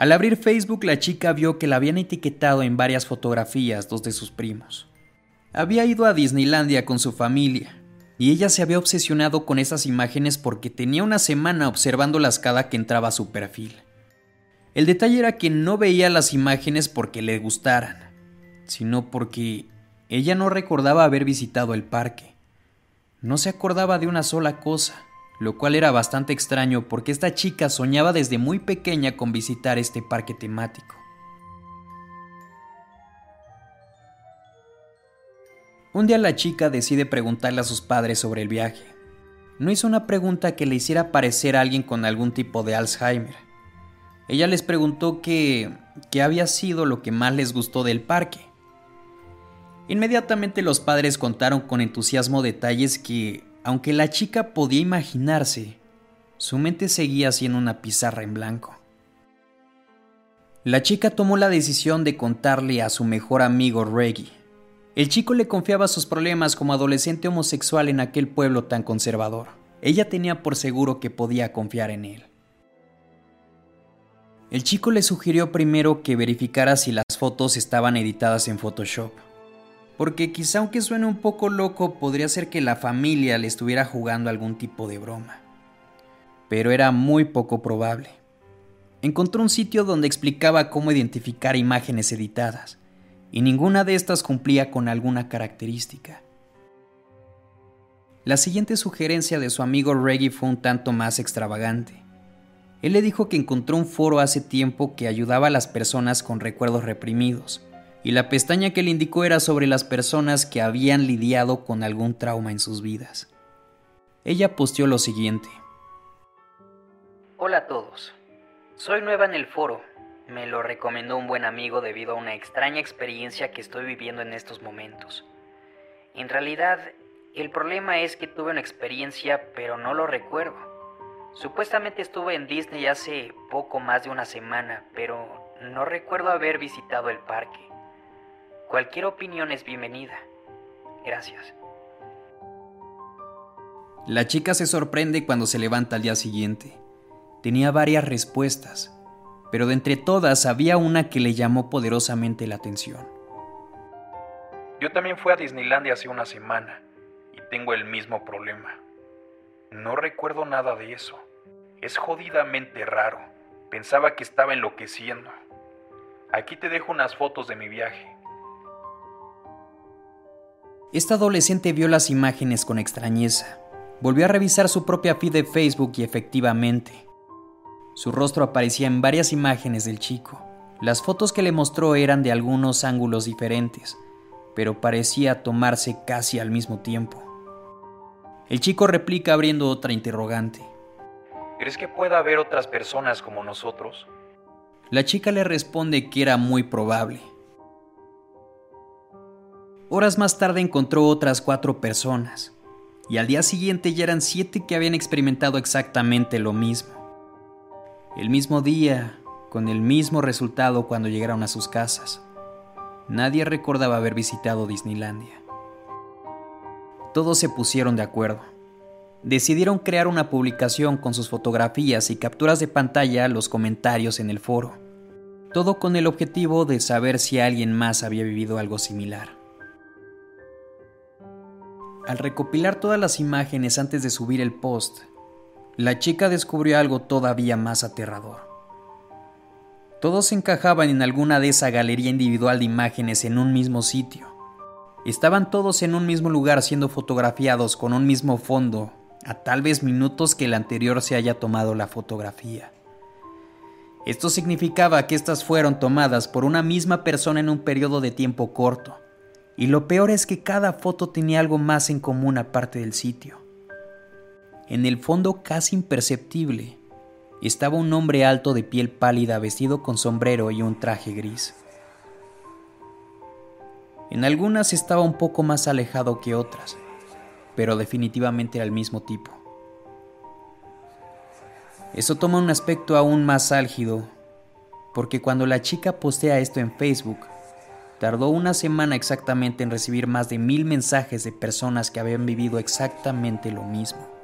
Al abrir Facebook, la chica vio que la habían etiquetado en varias fotografías dos de sus primos. Había ido a Disneylandia con su familia, y ella se había obsesionado con esas imágenes porque tenía una semana observándolas cada que entraba a su perfil. El detalle era que no veía las imágenes porque le gustaran, sino porque ella no recordaba haber visitado el parque. No se acordaba de una sola cosa, lo cual era bastante extraño porque esta chica soñaba desde muy pequeña con visitar este parque temático. Un día la chica decide preguntarle a sus padres sobre el viaje. No hizo una pregunta que le hiciera parecer a alguien con algún tipo de Alzheimer. Ella les preguntó qué había sido lo que más les gustó del parque. Inmediatamente los padres contaron con entusiasmo detalles que, aunque la chica podía imaginarse, su mente seguía siendo una pizarra en blanco. La chica tomó la decisión de contarle a su mejor amigo Reggie el chico le confiaba sus problemas como adolescente homosexual en aquel pueblo tan conservador. Ella tenía por seguro que podía confiar en él. El chico le sugirió primero que verificara si las fotos estaban editadas en Photoshop, porque quizá aunque suene un poco loco, podría ser que la familia le estuviera jugando algún tipo de broma. Pero era muy poco probable. Encontró un sitio donde explicaba cómo identificar imágenes editadas y ninguna de estas cumplía con alguna característica. La siguiente sugerencia de su amigo Reggie fue un tanto más extravagante. Él le dijo que encontró un foro hace tiempo que ayudaba a las personas con recuerdos reprimidos, y la pestaña que le indicó era sobre las personas que habían lidiado con algún trauma en sus vidas. Ella posteó lo siguiente. Hola a todos. Soy nueva en el foro me lo recomendó un buen amigo debido a una extraña experiencia que estoy viviendo en estos momentos. En realidad, el problema es que tuve una experiencia pero no lo recuerdo. Supuestamente estuve en Disney hace poco más de una semana, pero no recuerdo haber visitado el parque. Cualquier opinión es bienvenida. Gracias. La chica se sorprende cuando se levanta al día siguiente. Tenía varias respuestas, pero de entre todas había una que le llamó poderosamente la atención. Yo también fui a Disneylandia hace una semana y tengo el mismo problema. No recuerdo nada de eso. Es jodidamente raro. Pensaba que estaba enloqueciendo. Aquí te dejo unas fotos de mi viaje. Esta adolescente vio las imágenes con extrañeza. Volvió a revisar su propia feed de Facebook y efectivamente, su rostro aparecía en varias imágenes del chico. Las fotos que le mostró eran de algunos ángulos diferentes, pero parecía tomarse casi al mismo tiempo. El chico replica abriendo otra interrogante. ¿Crees que pueda haber otras personas como nosotros? La chica le responde que era muy probable. Horas más tarde encontró otras cuatro personas, y al día siguiente ya eran siete que habían experimentado exactamente lo mismo el mismo día, con el mismo resultado cuando llegaron a sus casas. Nadie recordaba haber visitado Disneylandia. Todos se pusieron de acuerdo. Decidieron crear una publicación con sus fotografías y capturas de pantalla los comentarios en el foro. Todo con el objetivo de saber si alguien más había vivido algo similar. Al recopilar todas las imágenes antes de subir el post, la chica descubrió algo todavía más aterrador. Todos encajaban en alguna de esa galería individual de imágenes en un mismo sitio. Estaban todos en un mismo lugar siendo fotografiados con un mismo fondo, a tal vez minutos que el anterior se haya tomado la fotografía. Esto significaba que estas fueron tomadas por una misma persona en un periodo de tiempo corto, y lo peor es que cada foto tenía algo más en común aparte del sitio. En el fondo casi imperceptible estaba un hombre alto de piel pálida vestido con sombrero y un traje gris. En algunas estaba un poco más alejado que otras, pero definitivamente era el mismo tipo. Eso toma un aspecto aún más álgido, porque cuando la chica postea esto en Facebook, tardó una semana exactamente en recibir más de mil mensajes de personas que habían vivido exactamente lo mismo.